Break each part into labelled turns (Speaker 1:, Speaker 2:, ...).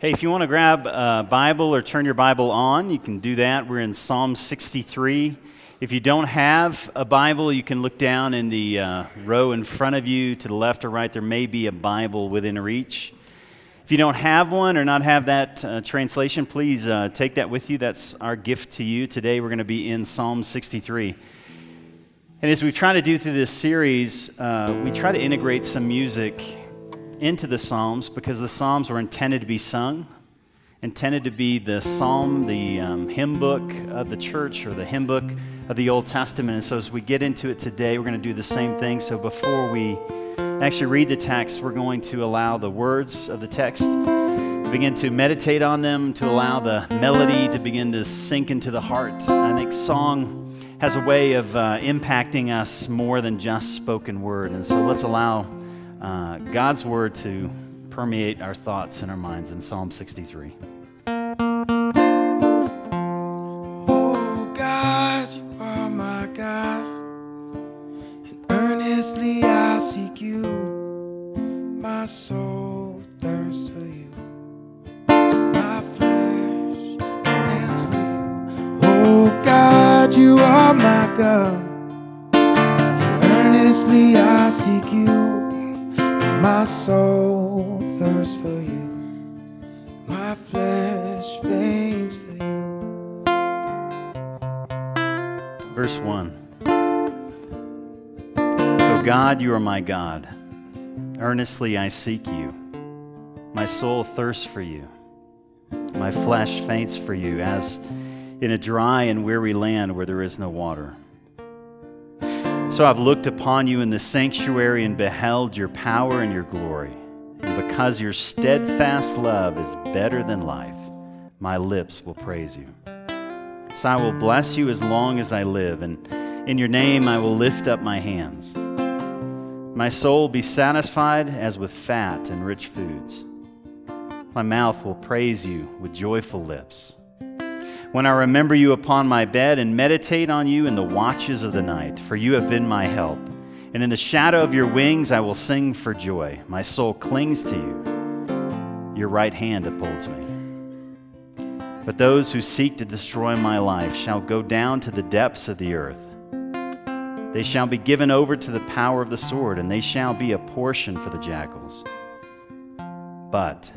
Speaker 1: Hey, if you want to grab a Bible or turn your Bible on, you can do that. We're in Psalm 63. If you don't have a Bible, you can look down in the uh, row in front of you to the left or right. There may be a Bible within reach. If you don't have one or not have that uh, translation, please uh, take that with you. That's our gift to you. Today we're going to be in Psalm 63. And as we try to do through this series, uh, we try to integrate some music into the Psalms because the Psalms were intended to be sung, intended to be the psalm, the um, hymn book of the church or the hymn book of the Old Testament. And so as we get into it today, we're going to do the same thing. So before we actually read the text, we're going to allow the words of the text to begin to meditate on them, to allow the melody to begin to sink into the heart. I think song has a way of uh, impacting us more than just spoken word. And so let's allow uh, God's word to permeate our thoughts and our minds in Psalm 63.
Speaker 2: Oh God, you are my God, and earnestly I seek you. My soul thirsts for you, my flesh pants for you. Oh God, you are my God, earnestly I seek you. My soul thirsts for you, my flesh faints for you.
Speaker 1: Verse 1 O God, you are my God. Earnestly I seek you. My soul thirsts for you. My flesh faints for you, as in a dry and weary land where there is no water. So I've looked upon you in the sanctuary and beheld your power and your glory. And because your steadfast love is better than life, my lips will praise you. So I will bless you as long as I live, and in your name I will lift up my hands. My soul be satisfied as with fat and rich foods. My mouth will praise you with joyful lips. When I remember you upon my bed and meditate on you in the watches of the night, for you have been my help. And in the shadow of your wings I will sing for joy. My soul clings to you. Your right hand upholds me. But those who seek to destroy my life shall go down to the depths of the earth. They shall be given over to the power of the sword, and they shall be a portion for the jackals. But,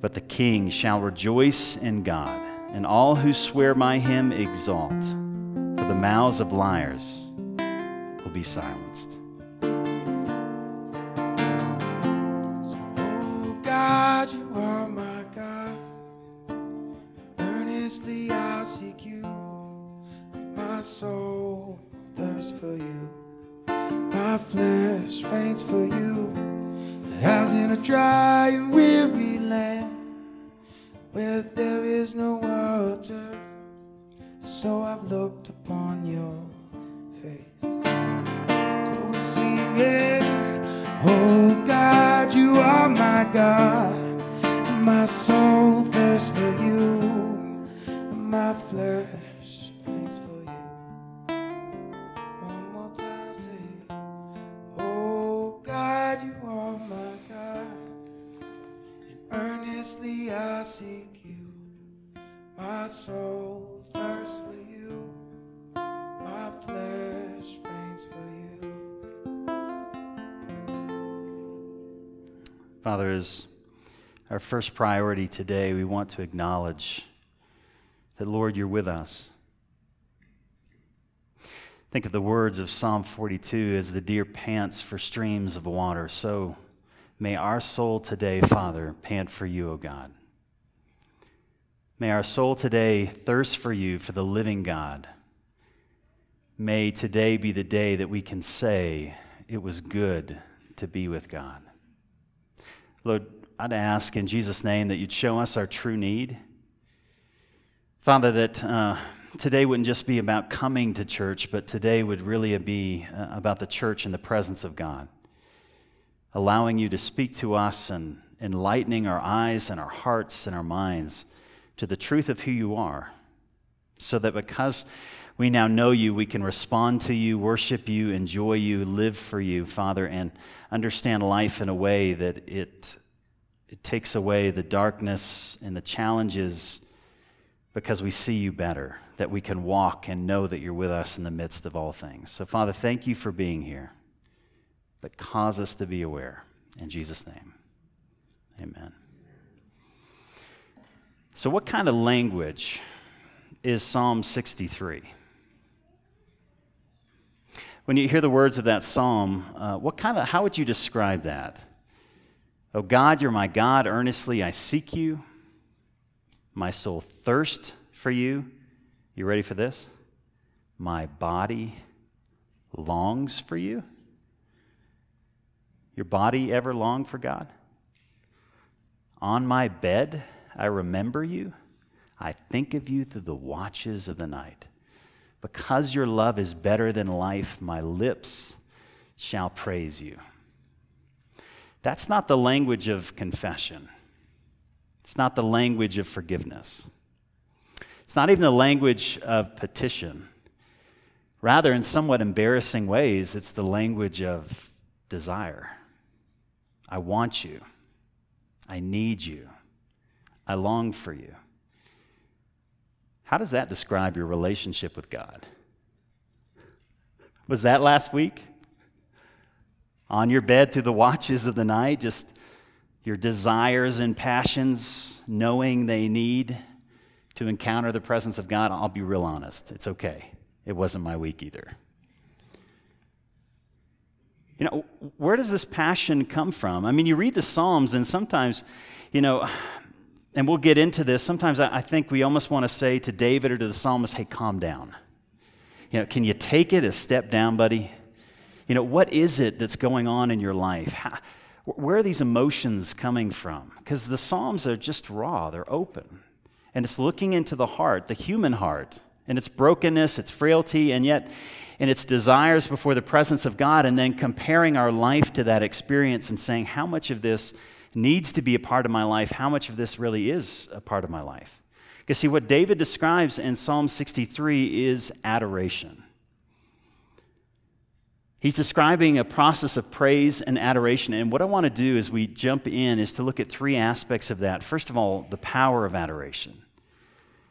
Speaker 1: but the king shall rejoice in God, and all who swear by him exalt, for the mouths of liars will be silenced.
Speaker 2: Oh God, you are my God. Earnestly I seek you. My soul thirsts for you. My flesh faints for you. As in a dry and weary land where there is no water. So I've looked upon your face. So we sing it. Oh God, you are my God. My soul thirsts for you. My flesh
Speaker 1: As our first priority today, we want to acknowledge that, Lord, you're with us. Think of the words of Psalm 42 as the deer pants for streams of water. So may our soul today, Father, pant for you, O God. May our soul today thirst for you, for the living God. May today be the day that we can say, It was good to be with God. Lord, I'd ask in Jesus' name that you'd show us our true need. Father, that uh, today wouldn't just be about coming to church, but today would really be uh, about the church and the presence of God. Allowing you to speak to us and enlightening our eyes and our hearts and our minds to the truth of who you are, so that because we now know you, we can respond to you, worship you, enjoy you, live for you, Father, and understand life in a way that it it takes away the darkness and the challenges because we see you better, that we can walk and know that you're with us in the midst of all things. So, Father, thank you for being here, but cause us to be aware. In Jesus' name, amen. So, what kind of language is Psalm 63? When you hear the words of that psalm, uh, what kind of, how would you describe that? Oh God, you're my God. Earnestly I seek you. My soul thirsts for you. You ready for this? My body longs for you. Your body ever long for God? On my bed, I remember you. I think of you through the watches of the night. Because your love is better than life, my lips shall praise you. That's not the language of confession. It's not the language of forgiveness. It's not even the language of petition. Rather, in somewhat embarrassing ways, it's the language of desire. I want you. I need you. I long for you. How does that describe your relationship with God? Was that last week? On your bed through the watches of the night, just your desires and passions, knowing they need to encounter the presence of God, I'll be real honest. It's okay. It wasn't my week either. You know, where does this passion come from? I mean, you read the Psalms, and sometimes, you know, and we'll get into this, sometimes I think we almost want to say to David or to the psalmist, hey, calm down. You know, can you take it a step down, buddy? You know, what is it that's going on in your life? How, where are these emotions coming from? Because the Psalms are just raw, they're open. And it's looking into the heart, the human heart, and its brokenness, its frailty, and yet in its desires before the presence of God, and then comparing our life to that experience and saying, how much of this needs to be a part of my life? How much of this really is a part of my life? Because, see, what David describes in Psalm 63 is adoration. He's describing a process of praise and adoration. And what I want to do as we jump in is to look at three aspects of that. First of all, the power of adoration.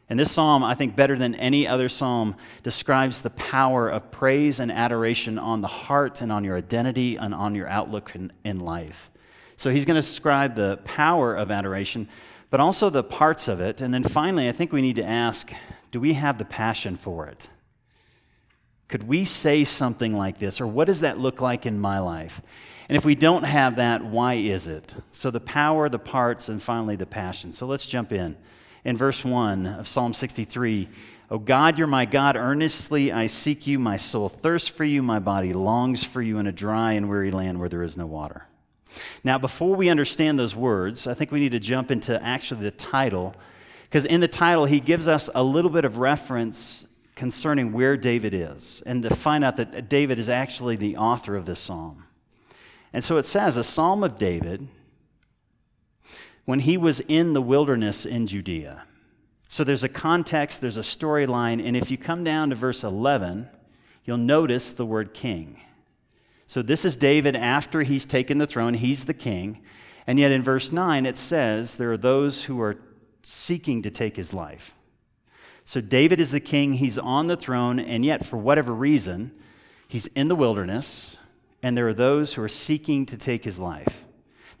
Speaker 1: And this psalm, I think, better than any other psalm, describes the power of praise and adoration on the heart and on your identity and on your outlook in, in life. So he's going to describe the power of adoration, but also the parts of it. And then finally, I think we need to ask do we have the passion for it? Could we say something like this? Or what does that look like in my life? And if we don't have that, why is it? So the power, the parts, and finally the passion. So let's jump in. In verse 1 of Psalm 63, O God, you're my God. Earnestly I seek you. My soul thirsts for you. My body longs for you in a dry and weary land where there is no water. Now, before we understand those words, I think we need to jump into actually the title, because in the title, he gives us a little bit of reference concerning where David is, and to find out that David is actually the author of this psalm. And so it says, a psalm of David when he was in the wilderness in Judea. So there's a context, there's a storyline, and if you come down to verse 11, you'll notice the word king. So this is David after he's taken the throne, he's the king. And yet in verse 9, it says there are those who are seeking to take his life. So David is the king, he's on the throne, and yet, for whatever reason, he's in the wilderness, and there are those who are seeking to take his life.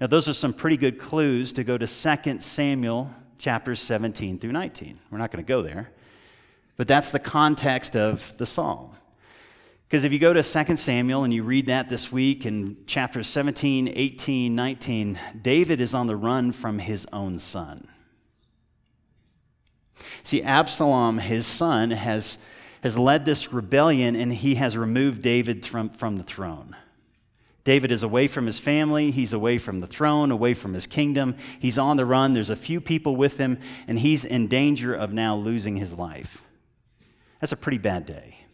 Speaker 1: Now, those are some pretty good clues to go to 2 Samuel chapters 17 through 19. We're not going to go there, but that's the context of the psalm. Because if you go to 2 Samuel and you read that this week in chapters 17, 18, 19, David is on the run from his own son. See, Absalom, his son, has, has led this rebellion and he has removed David from, from the throne. David is away from his family. He's away from the throne, away from his kingdom. He's on the run. There's a few people with him, and he's in danger of now losing his life. That's a pretty bad day.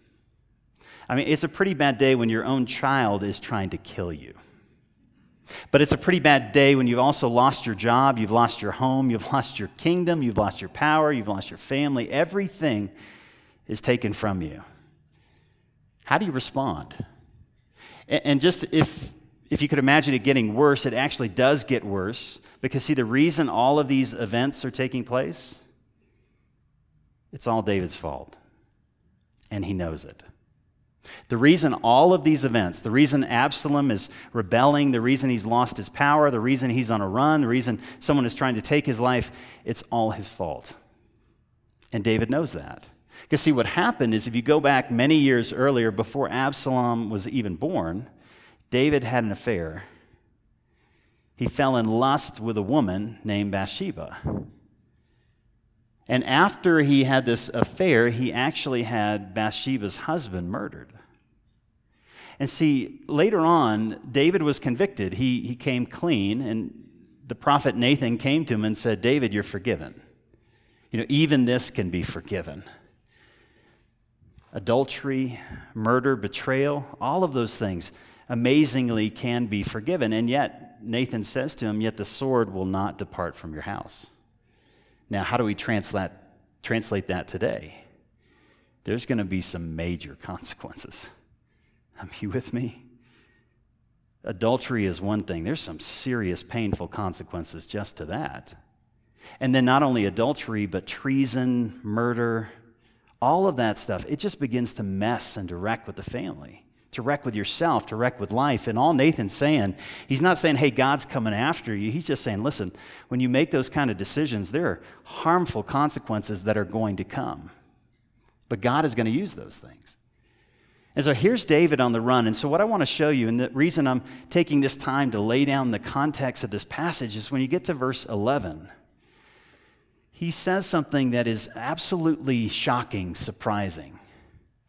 Speaker 1: I mean, it's a pretty bad day when your own child is trying to kill you. But it's a pretty bad day when you've also lost your job, you've lost your home, you've lost your kingdom, you've lost your power, you've lost your family. Everything is taken from you. How do you respond? And just if, if you could imagine it getting worse, it actually does get worse. Because, see, the reason all of these events are taking place, it's all David's fault. And he knows it. The reason all of these events, the reason Absalom is rebelling, the reason he's lost his power, the reason he's on a run, the reason someone is trying to take his life, it's all his fault. And David knows that. Because, see, what happened is if you go back many years earlier, before Absalom was even born, David had an affair. He fell in lust with a woman named Bathsheba. And after he had this affair, he actually had Bathsheba's husband murdered. And see, later on, David was convicted. He, he came clean, and the prophet Nathan came to him and said, David, you're forgiven. You know, even this can be forgiven. Adultery, murder, betrayal, all of those things amazingly can be forgiven. And yet, Nathan says to him, Yet the sword will not depart from your house. Now, how do we translate, translate that today? There's going to be some major consequences. Are you with me? Adultery is one thing. There's some serious, painful consequences just to that. And then not only adultery, but treason, murder, all of that stuff. It just begins to mess and wreck with the family to wreck with yourself, to wreck with life. And all Nathan's saying, he's not saying, hey, God's coming after you. He's just saying, listen, when you make those kind of decisions, there are harmful consequences that are going to come. But God is going to use those things. And so here's David on the run. And so, what I want to show you, and the reason I'm taking this time to lay down the context of this passage, is when you get to verse 11, he says something that is absolutely shocking, surprising.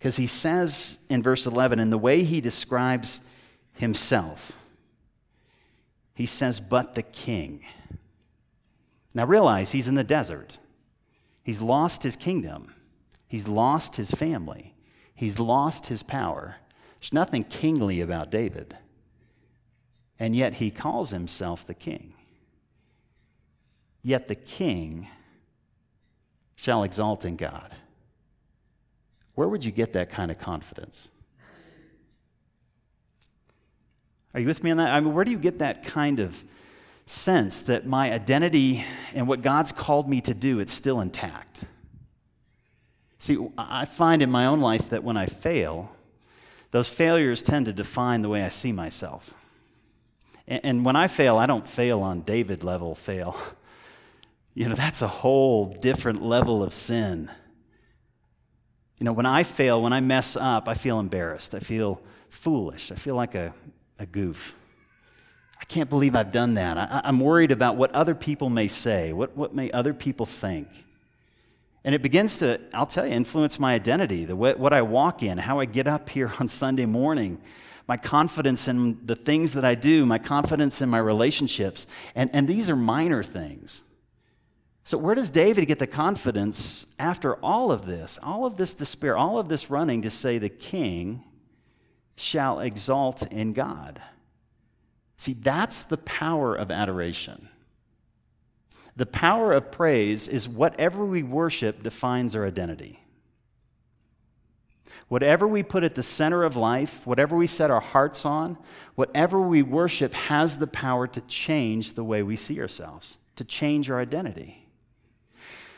Speaker 1: Because he says in verse 11, in the way he describes himself, he says, but the king. Now realize he's in the desert. He's lost his kingdom, he's lost his family, he's lost his power. There's nothing kingly about David. And yet he calls himself the king. Yet the king shall exalt in God. Where would you get that kind of confidence? Are you with me on that? I mean, where do you get that kind of sense that my identity and what God's called me to do, it's still intact? See, I find in my own life that when I fail, those failures tend to define the way I see myself. And when I fail, I don't fail on David level fail. You know, that's a whole different level of sin. You know, when I fail, when I mess up, I feel embarrassed. I feel foolish. I feel like a, a goof. I can't believe I've done that. I, am worried about what other people may say, what, what may other people think. And it begins to, I'll tell you, influence my identity, the way, what I walk in, how I get up here on Sunday morning, my confidence in the things that I do, my confidence in my relationships. And, and these are minor things. So, where does David get the confidence after all of this, all of this despair, all of this running to say, the king shall exalt in God? See, that's the power of adoration. The power of praise is whatever we worship defines our identity. Whatever we put at the center of life, whatever we set our hearts on, whatever we worship has the power to change the way we see ourselves, to change our identity.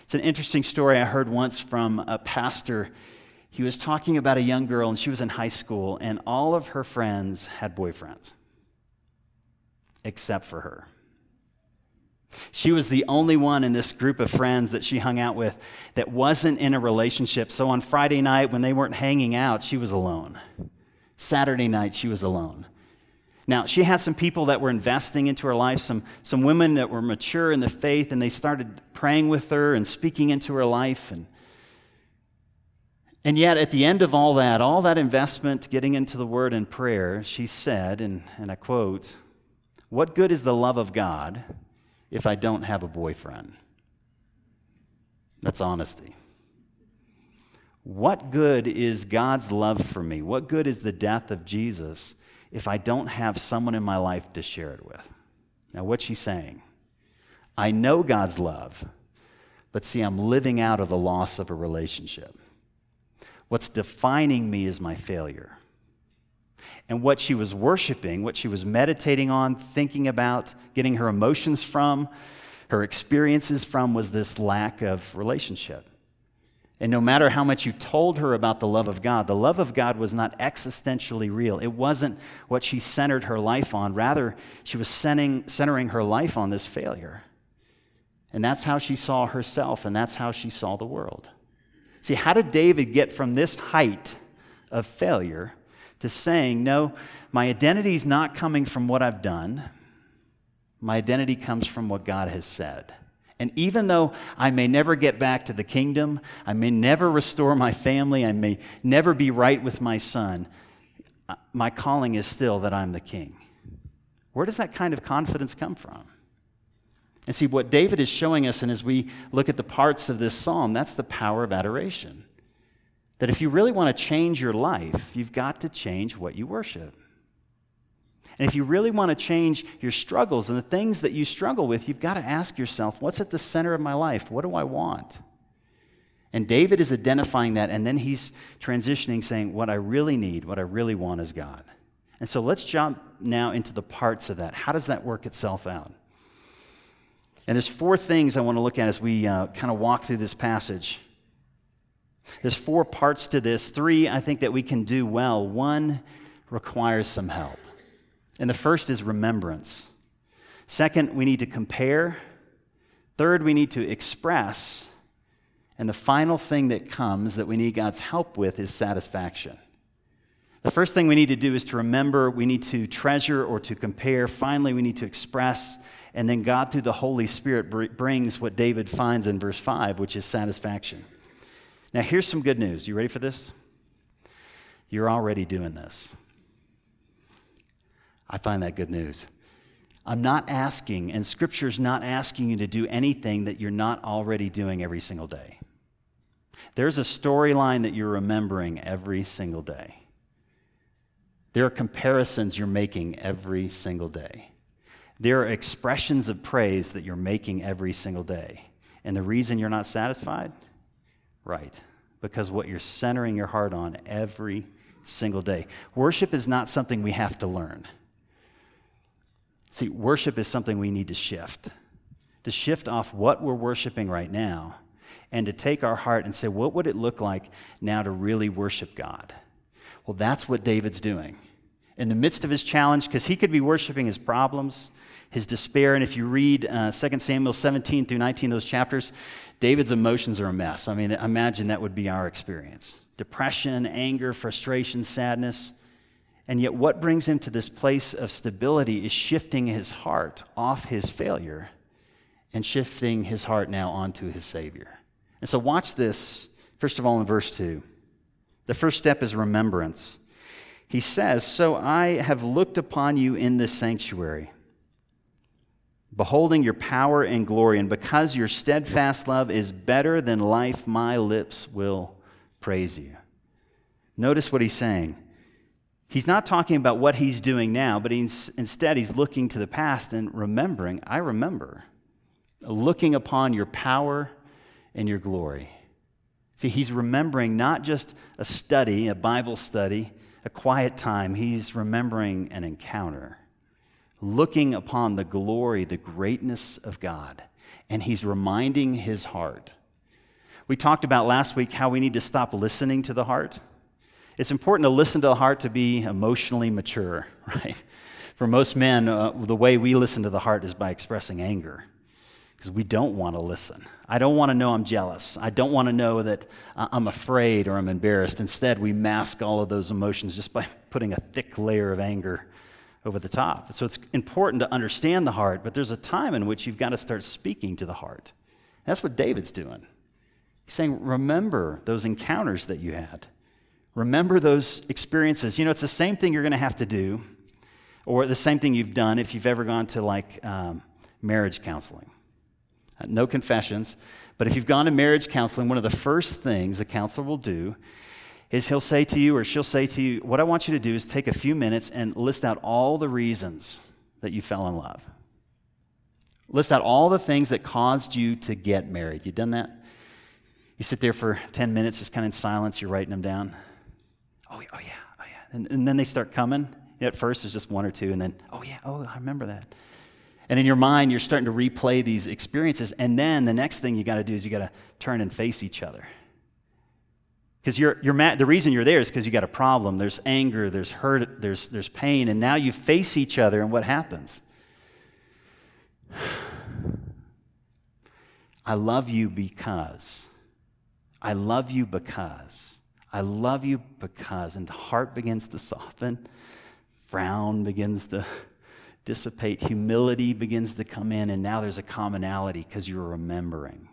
Speaker 1: It's an interesting story I heard once from a pastor. He was talking about a young girl, and she was in high school, and all of her friends had boyfriends, except for her. She was the only one in this group of friends that she hung out with that wasn't in a relationship. So on Friday night, when they weren't hanging out, she was alone. Saturday night, she was alone. Now, she had some people that were investing into her life, some, some women that were mature in the faith, and they started praying with her and speaking into her life. And, and yet, at the end of all that, all that investment getting into the word and prayer, she said, and, and I quote, What good is the love of God if I don't have a boyfriend? That's honesty. What good is God's love for me? What good is the death of Jesus if I don't have someone in my life to share it with. Now, what's she saying? I know God's love, but see, I'm living out of the loss of a relationship. What's defining me is my failure. And what she was worshiping, what she was meditating on, thinking about, getting her emotions from, her experiences from, was this lack of relationship. And no matter how much you told her about the love of God, the love of God was not existentially real. It wasn't what she centered her life on. Rather, she was centering, centering her life on this failure. And that's how she saw herself, and that's how she saw the world. See, how did David get from this height of failure to saying, no, my identity is not coming from what I've done, my identity comes from what God has said? And even though I may never get back to the kingdom, I may never restore my family, I may never be right with my son, uh, my calling is still that I'm the king. Where does that kind of confidence come from? And see, what David is showing us, and as we look at the parts of this psalm, that's the power of adoration. That if you really want to change your life, you've got to change what you worship. And if you really want to change your struggles and the things that you struggle with, you've got to ask yourself, what's at the center of my life? What do I want? And David is identifying that, and then he's transitioning, saying, What I really need, what I really want is God. And so let's jump now into the parts of that. How does that work itself out? And there's four things I want to look at as we uh, kind of walk through this passage. There's four parts to this. Three, I think, that we can do well. One requires some help. And the first is remembrance. Second, we need to compare. Third, we need to express. And the final thing that comes that we need God's help with is satisfaction. The first thing we need to do is to remember, we need to treasure or to compare. Finally, we need to express. And then God, through the Holy Spirit, brings what David finds in verse 5, which is satisfaction. Now, here's some good news. You ready for this? You're already doing this. I find that good news. I'm not asking, and Scripture's not asking you to do anything that you're not already doing every single day. There's a storyline that you're remembering every single day. There are comparisons you're making every single day. There are expressions of praise that you're making every single day. And the reason you're not satisfied? Right. Because what you're centering your heart on every single day. Worship is not something we have to learn. See, worship is something we need to shift. To shift off what we're worshiping right now and to take our heart and say, what would it look like now to really worship God? Well, that's what David's doing. In the midst of his challenge, because he could be worshiping his problems, his despair. And if you read uh, 2 Samuel 17 through 19, those chapters, David's emotions are a mess. I mean, imagine that would be our experience depression, anger, frustration, sadness. And yet, what brings him to this place of stability is shifting his heart off his failure and shifting his heart now onto his Savior. And so, watch this, first of all, in verse 2. The first step is remembrance. He says, So I have looked upon you in this sanctuary, beholding your power and glory, and because your steadfast love is better than life, my lips will praise you. Notice what he's saying. He's not talking about what he's doing now, but he's, instead he's looking to the past and remembering, I remember, looking upon your power and your glory. See, he's remembering not just a study, a Bible study, a quiet time, he's remembering an encounter, looking upon the glory, the greatness of God, and he's reminding his heart. We talked about last week how we need to stop listening to the heart. It's important to listen to the heart to be emotionally mature, right? For most men, uh, the way we listen to the heart is by expressing anger because we don't want to listen. I don't want to know I'm jealous. I don't want to know that I'm afraid or I'm embarrassed. Instead, we mask all of those emotions just by putting a thick layer of anger over the top. So it's important to understand the heart, but there's a time in which you've got to start speaking to the heart. That's what David's doing. He's saying, Remember those encounters that you had. Remember those experiences. You know, it's the same thing you're going to have to do, or the same thing you've done if you've ever gone to like um, marriage counseling. Uh, no confessions, but if you've gone to marriage counseling, one of the first things the counselor will do is he'll say to you or she'll say to you, What I want you to do is take a few minutes and list out all the reasons that you fell in love. List out all the things that caused you to get married. You done that? You sit there for 10 minutes, just kind of in silence, you're writing them down. Oh, oh yeah, oh yeah. And, and then they start coming. At first, there's just one or two, and then, oh, yeah, oh, I remember that. And in your mind, you're starting to replay these experiences. And then the next thing you got to do is you got to turn and face each other. Because you're, you're mad, the reason you're there is because you got a problem. There's anger, there's hurt, there's, there's pain, and now you face each other, and what happens? I love you because. I love you because. I love you because. And the heart begins to soften, frown begins to dissipate, humility begins to come in, and now there's a commonality because you're remembering.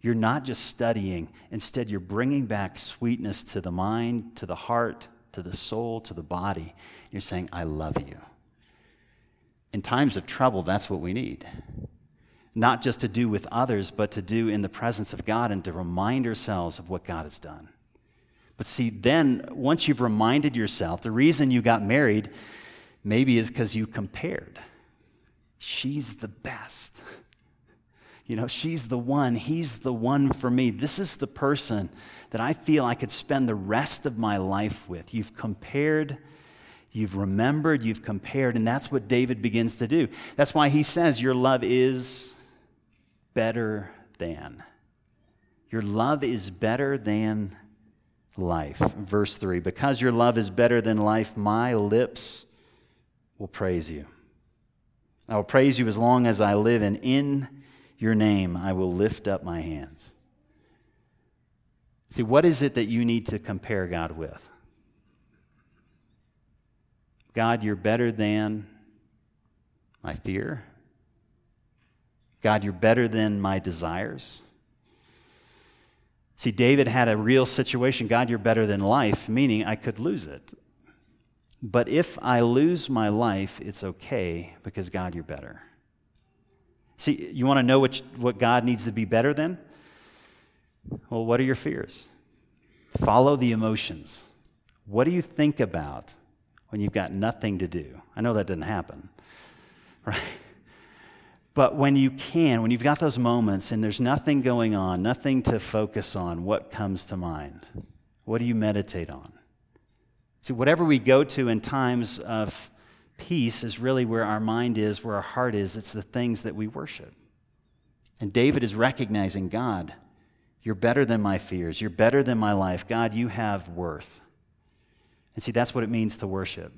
Speaker 1: You're not just studying, instead, you're bringing back sweetness to the mind, to the heart, to the soul, to the body. You're saying, I love you. In times of trouble, that's what we need. Not just to do with others, but to do in the presence of God and to remind ourselves of what God has done. But see, then, once you've reminded yourself, the reason you got married maybe is because you compared. She's the best. You know, she's the one, he's the one for me. This is the person that I feel I could spend the rest of my life with. You've compared, you've remembered, you've compared, and that's what David begins to do. That's why he says, Your love is better than. Your love is better than life. Verse 3 Because your love is better than life, my lips will praise you. I will praise you as long as I live, and in your name I will lift up my hands. See, what is it that you need to compare God with? God, you're better than my fear. God, you're better than my desires. See, David had a real situation. God, you're better than life, meaning I could lose it. But if I lose my life, it's okay because God, you're better. See, you want to know which, what God needs to be better than? Well, what are your fears? Follow the emotions. What do you think about when you've got nothing to do? I know that didn't happen, right? But when you can, when you've got those moments and there's nothing going on, nothing to focus on, what comes to mind? What do you meditate on? See, whatever we go to in times of peace is really where our mind is, where our heart is. It's the things that we worship. And David is recognizing God, you're better than my fears. You're better than my life. God, you have worth. And see, that's what it means to worship.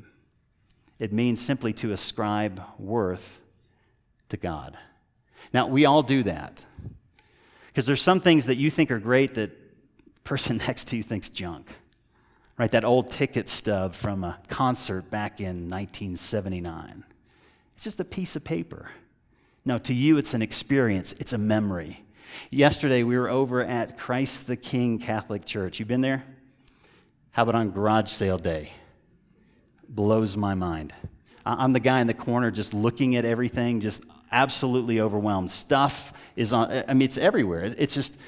Speaker 1: It means simply to ascribe worth to God. Now, we all do that. Because there's some things that you think are great that person next to you thinks junk right? That old ticket stub from a concert back in 1979. It's just a piece of paper. No, to you, it's an experience, it's a memory. Yesterday, we were over at Christ the King Catholic Church. You been there? How about on garage sale day? Blows my mind. I'm the guy in the corner just looking at everything, just absolutely overwhelmed. Stuff is on, I mean, it's everywhere. It's just,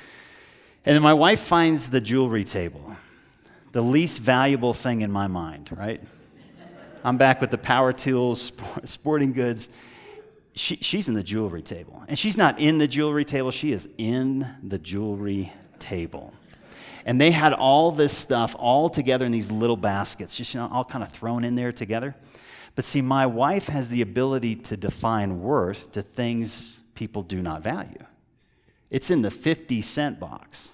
Speaker 1: and then my wife finds the jewelry table the least valuable thing in my mind, right? I'm back with the power tools, sporting goods. She, she's in the jewelry table. And she's not in the jewelry table, she is in the jewelry table. And they had all this stuff all together in these little baskets, just you know, all kind of thrown in there together. But see, my wife has the ability to define worth to things people do not value. It's in the 50 cent box.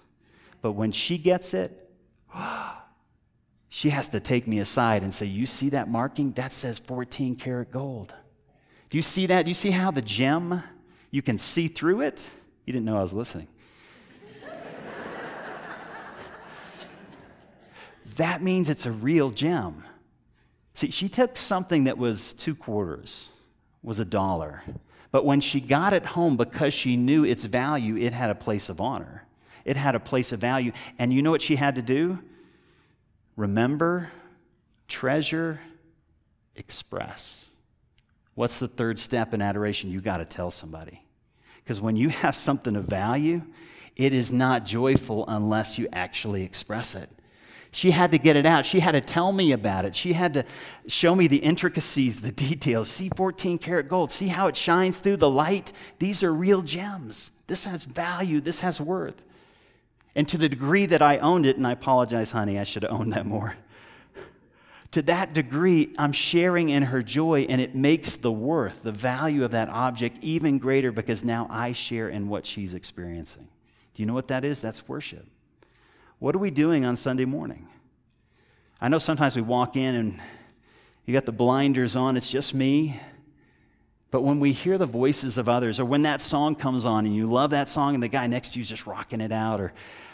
Speaker 1: But when she gets it, she has to take me aside and say, You see that marking? That says 14 karat gold. Do you see that? Do you see how the gem, you can see through it? You didn't know I was listening. that means it's a real gem. See, she took something that was two quarters, was a dollar. But when she got it home, because she knew its value, it had a place of honor. It had a place of value. And you know what she had to do? remember, treasure, express. What's the third step in adoration? You got to tell somebody. Because when you have something of value, it is not joyful unless you actually express it. She had to get it out. She had to tell me about it. She had to show me the intricacies, the details. See 14 karat gold. See how it shines through the light? These are real gems. This has value. This has worth. And to the degree that I owned it, and I apologize, honey, I should have owned that more. to that degree, I'm sharing in her joy, and it makes the worth, the value of that object even greater because now I share in what she's experiencing. Do you know what that is? That's worship. What are we doing on Sunday morning? I know sometimes we walk in and you got the blinders on, it's just me. But when we hear the voices of others, or when that song comes on and you love that song and the guy next to you is just rocking it out, or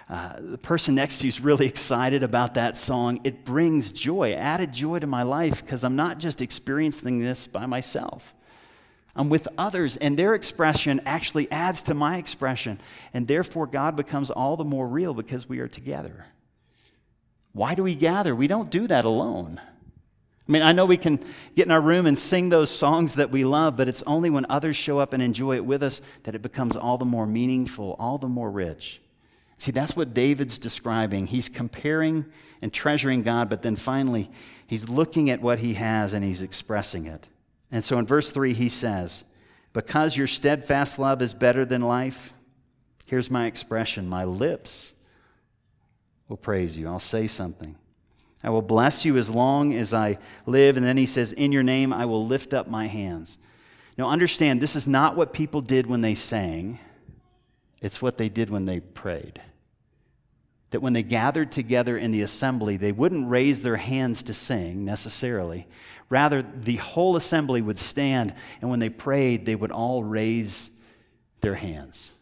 Speaker 1: uh, the person next to you is really excited about that song, it brings joy, added joy to my life because I'm not just experiencing this by myself. I'm with others, and their expression actually adds to my expression. And therefore, God becomes all the more real because we are together. Why do we gather? We don't do that alone. I mean, I know we can get in our room and sing those songs that we love, but it's only when others show up and enjoy it with us that it becomes all the more meaningful, all the more rich. See, that's what David's describing. He's comparing and treasuring God, but then finally, he's looking at what he has and he's expressing it. And so in verse 3, he says, Because your steadfast love is better than life, here's my expression my lips will praise you. I'll say something. I will bless you as long as I live. And then he says, In your name I will lift up my hands. Now understand, this is not what people did when they sang, it's what they did when they prayed. That when they gathered together in the assembly, they wouldn't raise their hands to sing necessarily. Rather, the whole assembly would stand, and when they prayed, they would all raise their hands.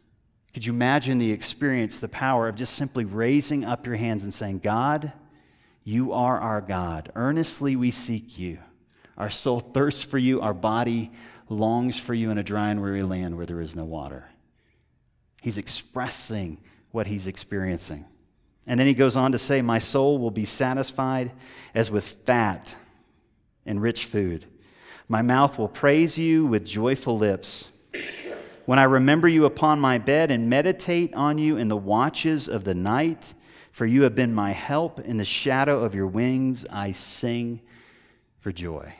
Speaker 1: Could you imagine the experience, the power of just simply raising up your hands and saying, God, you are our God. Earnestly we seek you. Our soul thirsts for you. Our body longs for you in a dry and weary land where there is no water. He's expressing what he's experiencing. And then he goes on to say, My soul will be satisfied as with fat and rich food. My mouth will praise you with joyful lips. When I remember you upon my bed and meditate on you in the watches of the night, for you have been my help. In the shadow of your wings, I sing for joy.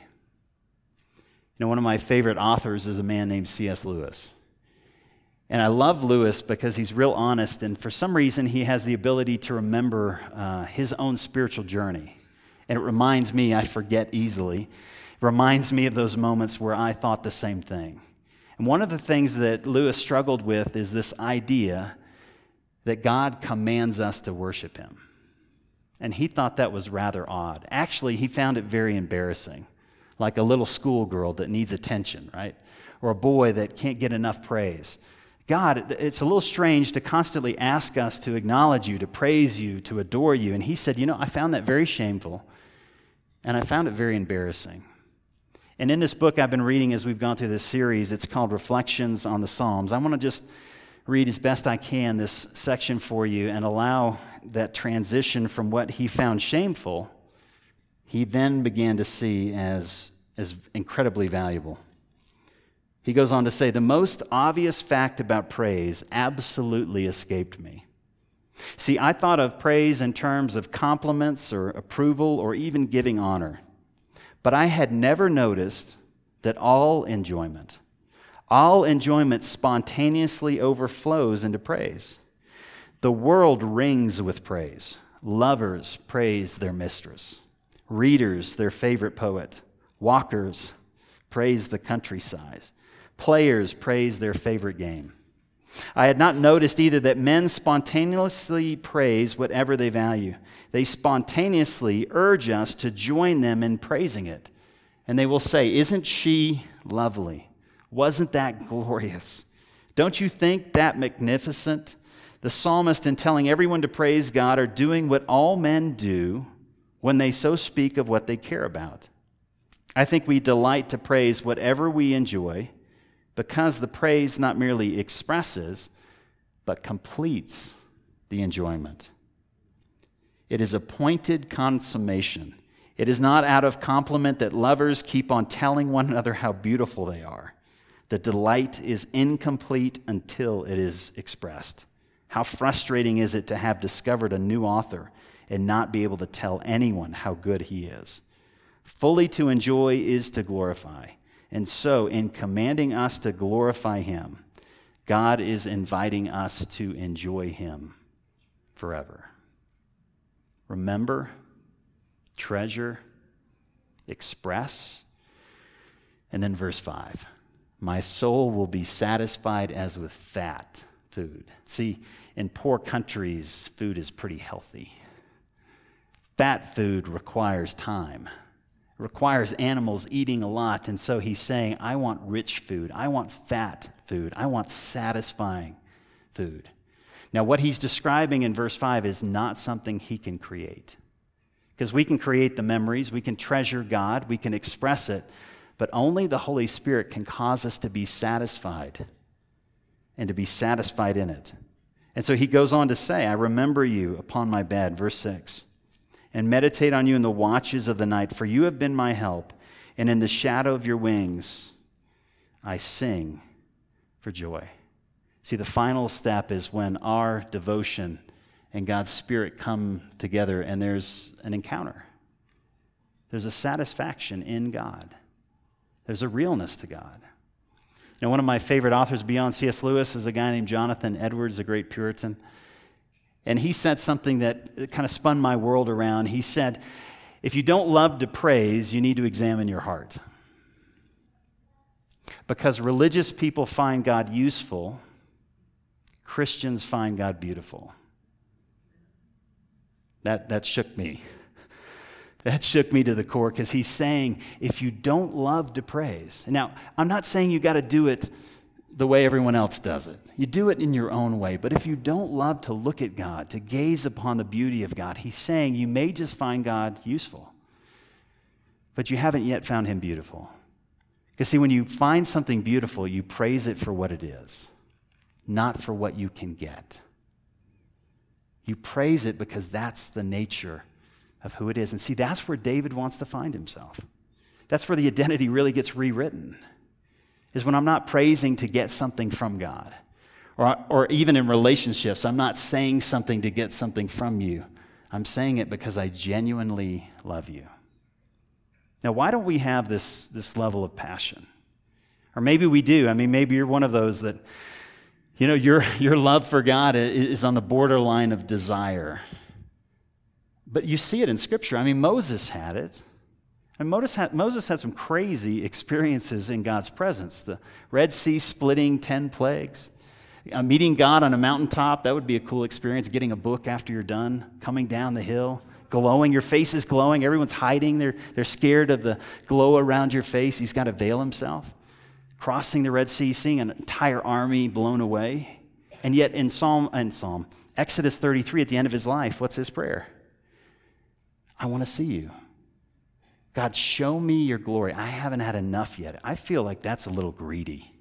Speaker 1: You know, one of my favorite authors is a man named C.S. Lewis. And I love Lewis because he's real honest, and for some reason, he has the ability to remember uh, his own spiritual journey. And it reminds me, I forget easily, it reminds me of those moments where I thought the same thing. And one of the things that Lewis struggled with is this idea that God commands us to worship him. And he thought that was rather odd. Actually, he found it very embarrassing, like a little schoolgirl that needs attention, right? Or a boy that can't get enough praise. God, it's a little strange to constantly ask us to acknowledge you, to praise you, to adore you. And he said, You know, I found that very shameful, and I found it very embarrassing. And in this book I've been reading as we've gone through this series, it's called Reflections on the Psalms. I want to just read as best I can this section for you and allow that transition from what he found shameful, he then began to see as, as incredibly valuable. He goes on to say, The most obvious fact about praise absolutely escaped me. See, I thought of praise in terms of compliments or approval or even giving honor. But I had never noticed that all enjoyment, all enjoyment spontaneously overflows into praise. The world rings with praise. Lovers praise their mistress, readers their favorite poet, walkers praise the countryside, players praise their favorite game. I had not noticed either that men spontaneously praise whatever they value they spontaneously urge us to join them in praising it. And they will say, Isn't she lovely? Wasn't that glorious? Don't you think that magnificent? The psalmist, in telling everyone to praise God, are doing what all men do when they so speak of what they care about. I think we delight to praise whatever we enjoy because the praise not merely expresses, but completes the enjoyment. It is appointed consummation. It is not out of compliment that lovers keep on telling one another how beautiful they are. The delight is incomplete until it is expressed. How frustrating is it to have discovered a new author and not be able to tell anyone how good he is? Fully to enjoy is to glorify. And so, in commanding us to glorify him, God is inviting us to enjoy him forever remember, treasure, express. And then verse 5 My soul will be satisfied as with fat food. See, in poor countries, food is pretty healthy. Fat food requires time, requires animals eating a lot. And so he's saying, I want rich food. I want fat food. I want satisfying food. Now, what he's describing in verse 5 is not something he can create. Because we can create the memories, we can treasure God, we can express it, but only the Holy Spirit can cause us to be satisfied and to be satisfied in it. And so he goes on to say, I remember you upon my bed, verse 6, and meditate on you in the watches of the night, for you have been my help, and in the shadow of your wings I sing for joy. See, the final step is when our devotion and God's Spirit come together and there's an encounter. There's a satisfaction in God, there's a realness to God. Now, one of my favorite authors beyond C.S. Lewis is a guy named Jonathan Edwards, a great Puritan. And he said something that kind of spun my world around. He said, If you don't love to praise, you need to examine your heart. Because religious people find God useful Christians find God beautiful. That, that shook me. That shook me to the core because he's saying if you don't love to praise, now I'm not saying you got to do it the way everyone else does it. You do it in your own way. But if you don't love to look at God, to gaze upon the beauty of God, he's saying you may just find God useful, but you haven't yet found him beautiful. Because, see, when you find something beautiful, you praise it for what it is not for what you can get. You praise it because that's the nature of who it is. And see, that's where David wants to find himself. That's where the identity really gets rewritten, is when I'm not praising to get something from God. Or, or even in relationships, I'm not saying something to get something from you. I'm saying it because I genuinely love you. Now, why don't we have this, this level of passion? Or maybe we do. I mean, maybe you're one of those that you know, your, your love for God is on the borderline of desire. But you see it in Scripture. I mean, Moses had it. And Moses had, Moses had some crazy experiences in God's presence the Red Sea splitting 10 plagues, uh, meeting God on a mountaintop. That would be a cool experience. Getting a book after you're done, coming down the hill, glowing. Your face is glowing. Everyone's hiding. They're, they're scared of the glow around your face. He's got to veil himself crossing the Red Sea, seeing an entire army blown away. And yet in Psalm and Psalm, Exodus 33 at the end of his life, what's his prayer? I want to see you. God, show me your glory. I haven't had enough yet. I feel like that's a little greedy.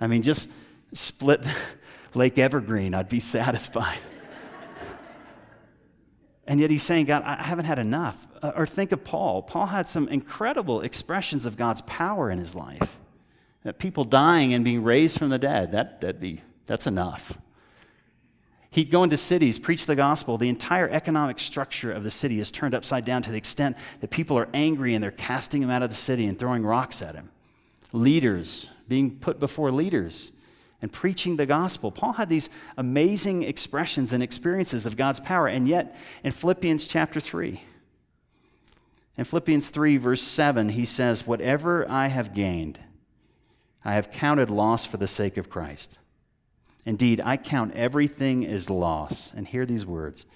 Speaker 1: I mean, just split Lake Evergreen, I'd be satisfied. And yet he's saying, God, I haven't had enough. Uh, or think of Paul. Paul had some incredible expressions of God's power in his life. People dying and being raised from the dead, that, that'd be, that's enough. He'd go into cities, preach the gospel. The entire economic structure of the city is turned upside down to the extent that people are angry and they're casting him out of the city and throwing rocks at him. Leaders being put before leaders and preaching the gospel. Paul had these amazing expressions and experiences of God's power, and yet in Philippians chapter 3, in Philippians 3, verse 7, he says, Whatever I have gained, I have counted loss for the sake of Christ. Indeed, I count everything as loss. And hear these words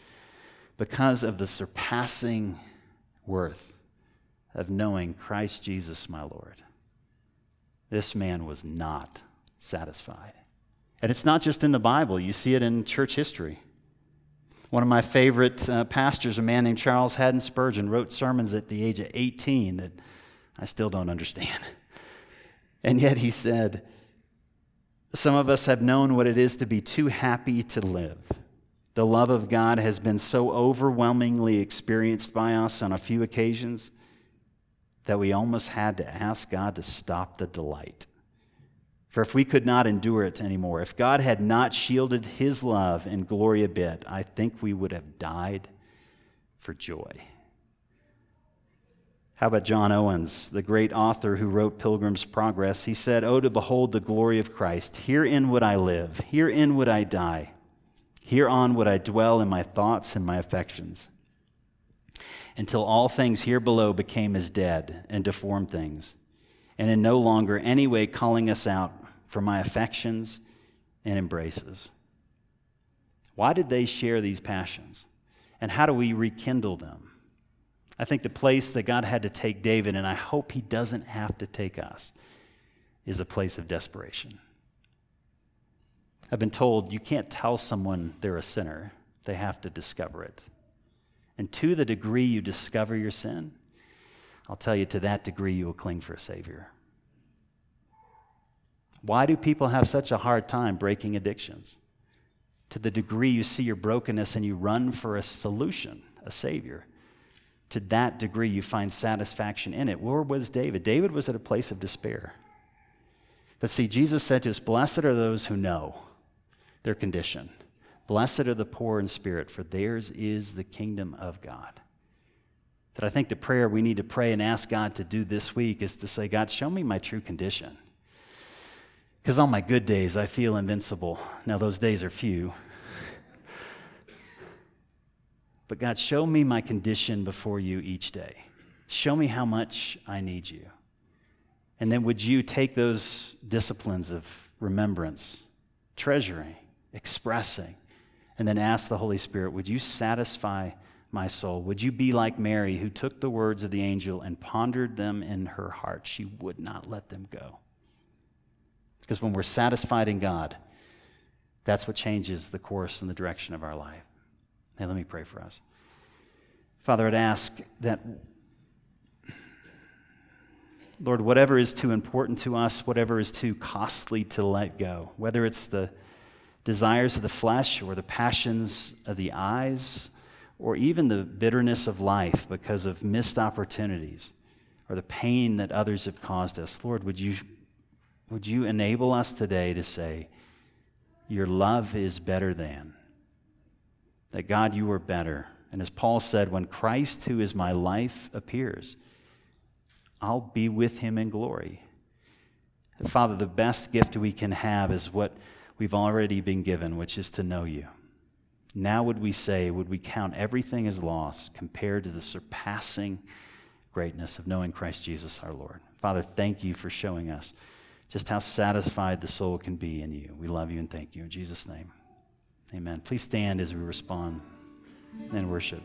Speaker 1: because of the surpassing worth of knowing Christ Jesus my Lord. This man was not satisfied. And it's not just in the Bible, you see it in church history. One of my favorite uh, pastors, a man named Charles Haddon Spurgeon, wrote sermons at the age of 18 that I still don't understand. And yet he said, Some of us have known what it is to be too happy to live. The love of God has been so overwhelmingly experienced by us on a few occasions that we almost had to ask God to stop the delight. For if we could not endure it anymore, if God had not shielded his love and glory a bit, I think we would have died for joy. How about John Owens, the great author who wrote Pilgrim's Progress? He said, Oh, to behold the glory of Christ. Herein would I live, herein would I die, hereon would I dwell in my thoughts and my affections. until all things here below became as dead and deformed things, and in no longer any way calling us out for my affections and embraces. Why did they share these passions? And how do we rekindle them? I think the place that God had to take David, and I hope he doesn't have to take us, is a place of desperation. I've been told you can't tell someone they're a sinner, they have to discover it. And to the degree you discover your sin, I'll tell you, to that degree you will cling for a Savior. Why do people have such a hard time breaking addictions? To the degree you see your brokenness and you run for a solution, a Savior, to that degree you find satisfaction in it. Where was David? David was at a place of despair. But see, Jesus said to us, Blessed are those who know their condition. Blessed are the poor in spirit, for theirs is the kingdom of God. That I think the prayer we need to pray and ask God to do this week is to say, God, show me my true condition. Because on my good days, I feel invincible. Now, those days are few. But God, show me my condition before you each day. Show me how much I need you. And then would you take those disciplines of remembrance, treasuring, expressing, and then ask the Holy Spirit, Would you satisfy my soul? Would you be like Mary, who took the words of the angel and pondered them in her heart? She would not let them go. Because when we're satisfied in God, that's what changes the course and the direction of our life. Hey, let me pray for us. Father, I'd ask that, Lord, whatever is too important to us, whatever is too costly to let go, whether it's the desires of the flesh or the passions of the eyes or even the bitterness of life because of missed opportunities or the pain that others have caused us. Lord, would you, would you enable us today to say, Your love is better than? That God, you are better. And as Paul said, when Christ, who is my life, appears, I'll be with him in glory. Father, the best gift we can have is what we've already been given, which is to know you. Now, would we say, would we count everything as loss compared to the surpassing greatness of knowing Christ Jesus our Lord? Father, thank you for showing us just how satisfied the soul can be in you. We love you and thank you. In Jesus' name, amen. Please stand as we respond and worship.